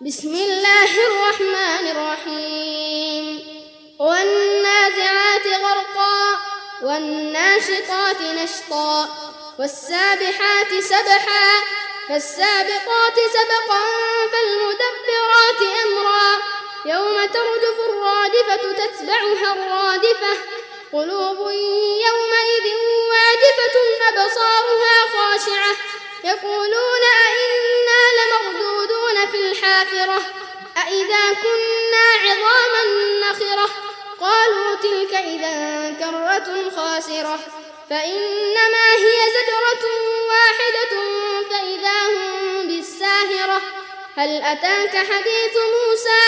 بسم الله الرحمن الرحيم. والنازعات غرقا والناشطات نشطا والسابحات سبحا فالسابقات سبقا فالمدبرات أمرا. يوم ترجف الرادفة تتبعها الرادفة. قلوب يومئذ واجفة أبصارها خاشعة. يقولون أئنا الحافرة أئذا كنا عظاما نخرة؟ قالوا تلك إذا كرة خاسرة فإنما هي زجرة واحدة فإذا هم بالساهرة. هل أتاك حديث موسى؟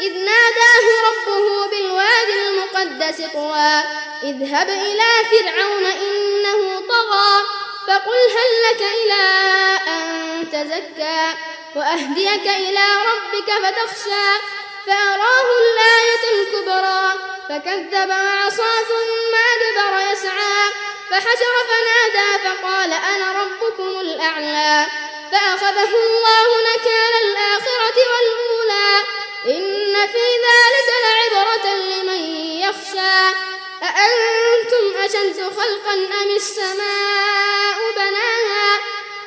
إذ ناداه ربه بالوادي المقدس طوى اذهب إلى فرعون إنه طغى فقل هل لك إلى أن تزكى؟ وأهديك إلى ربك فتخشى فأراه الآية الكبرى فكذب وعصى ثم أدبر يسعى فحشر فنادى فقال أنا ربكم الأعلى فأخذه الله نكال الآخرة والأولى إن في ذلك لعبرة لمن يخشى أأنتم أشد خلقا أم السماء بناها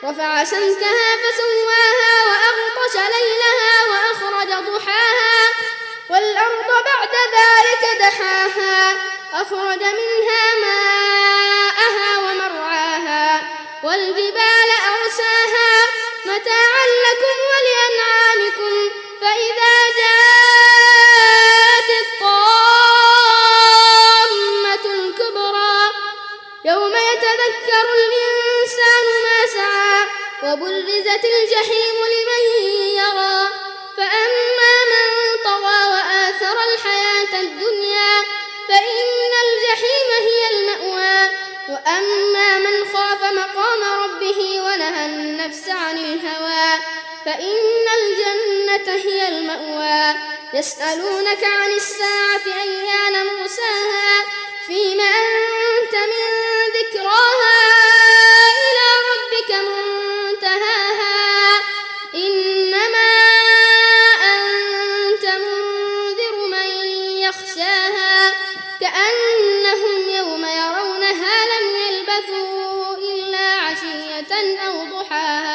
رفع سمكها فسواها وأغطش ليلها وأخرج ضحاها والأرض بعد ذلك دحاها أخرج منها ماءها ومرعاها والجبال أرساها متاعا لكم ولأنعامكم فإذا جاءت الطامة الكبرى يوم يتذكر الإنسان ما سعى وبرزت الجحيم فإن الجحيم هي المأوى. وأما من خاف مقام ربه ونهى النفس عن الهوى فإن الجنة هي المأوى. يسألونك عن الساعة أحياها كأنهم يوم يرونها لم يلبثوا إلا عشية أو ضحاها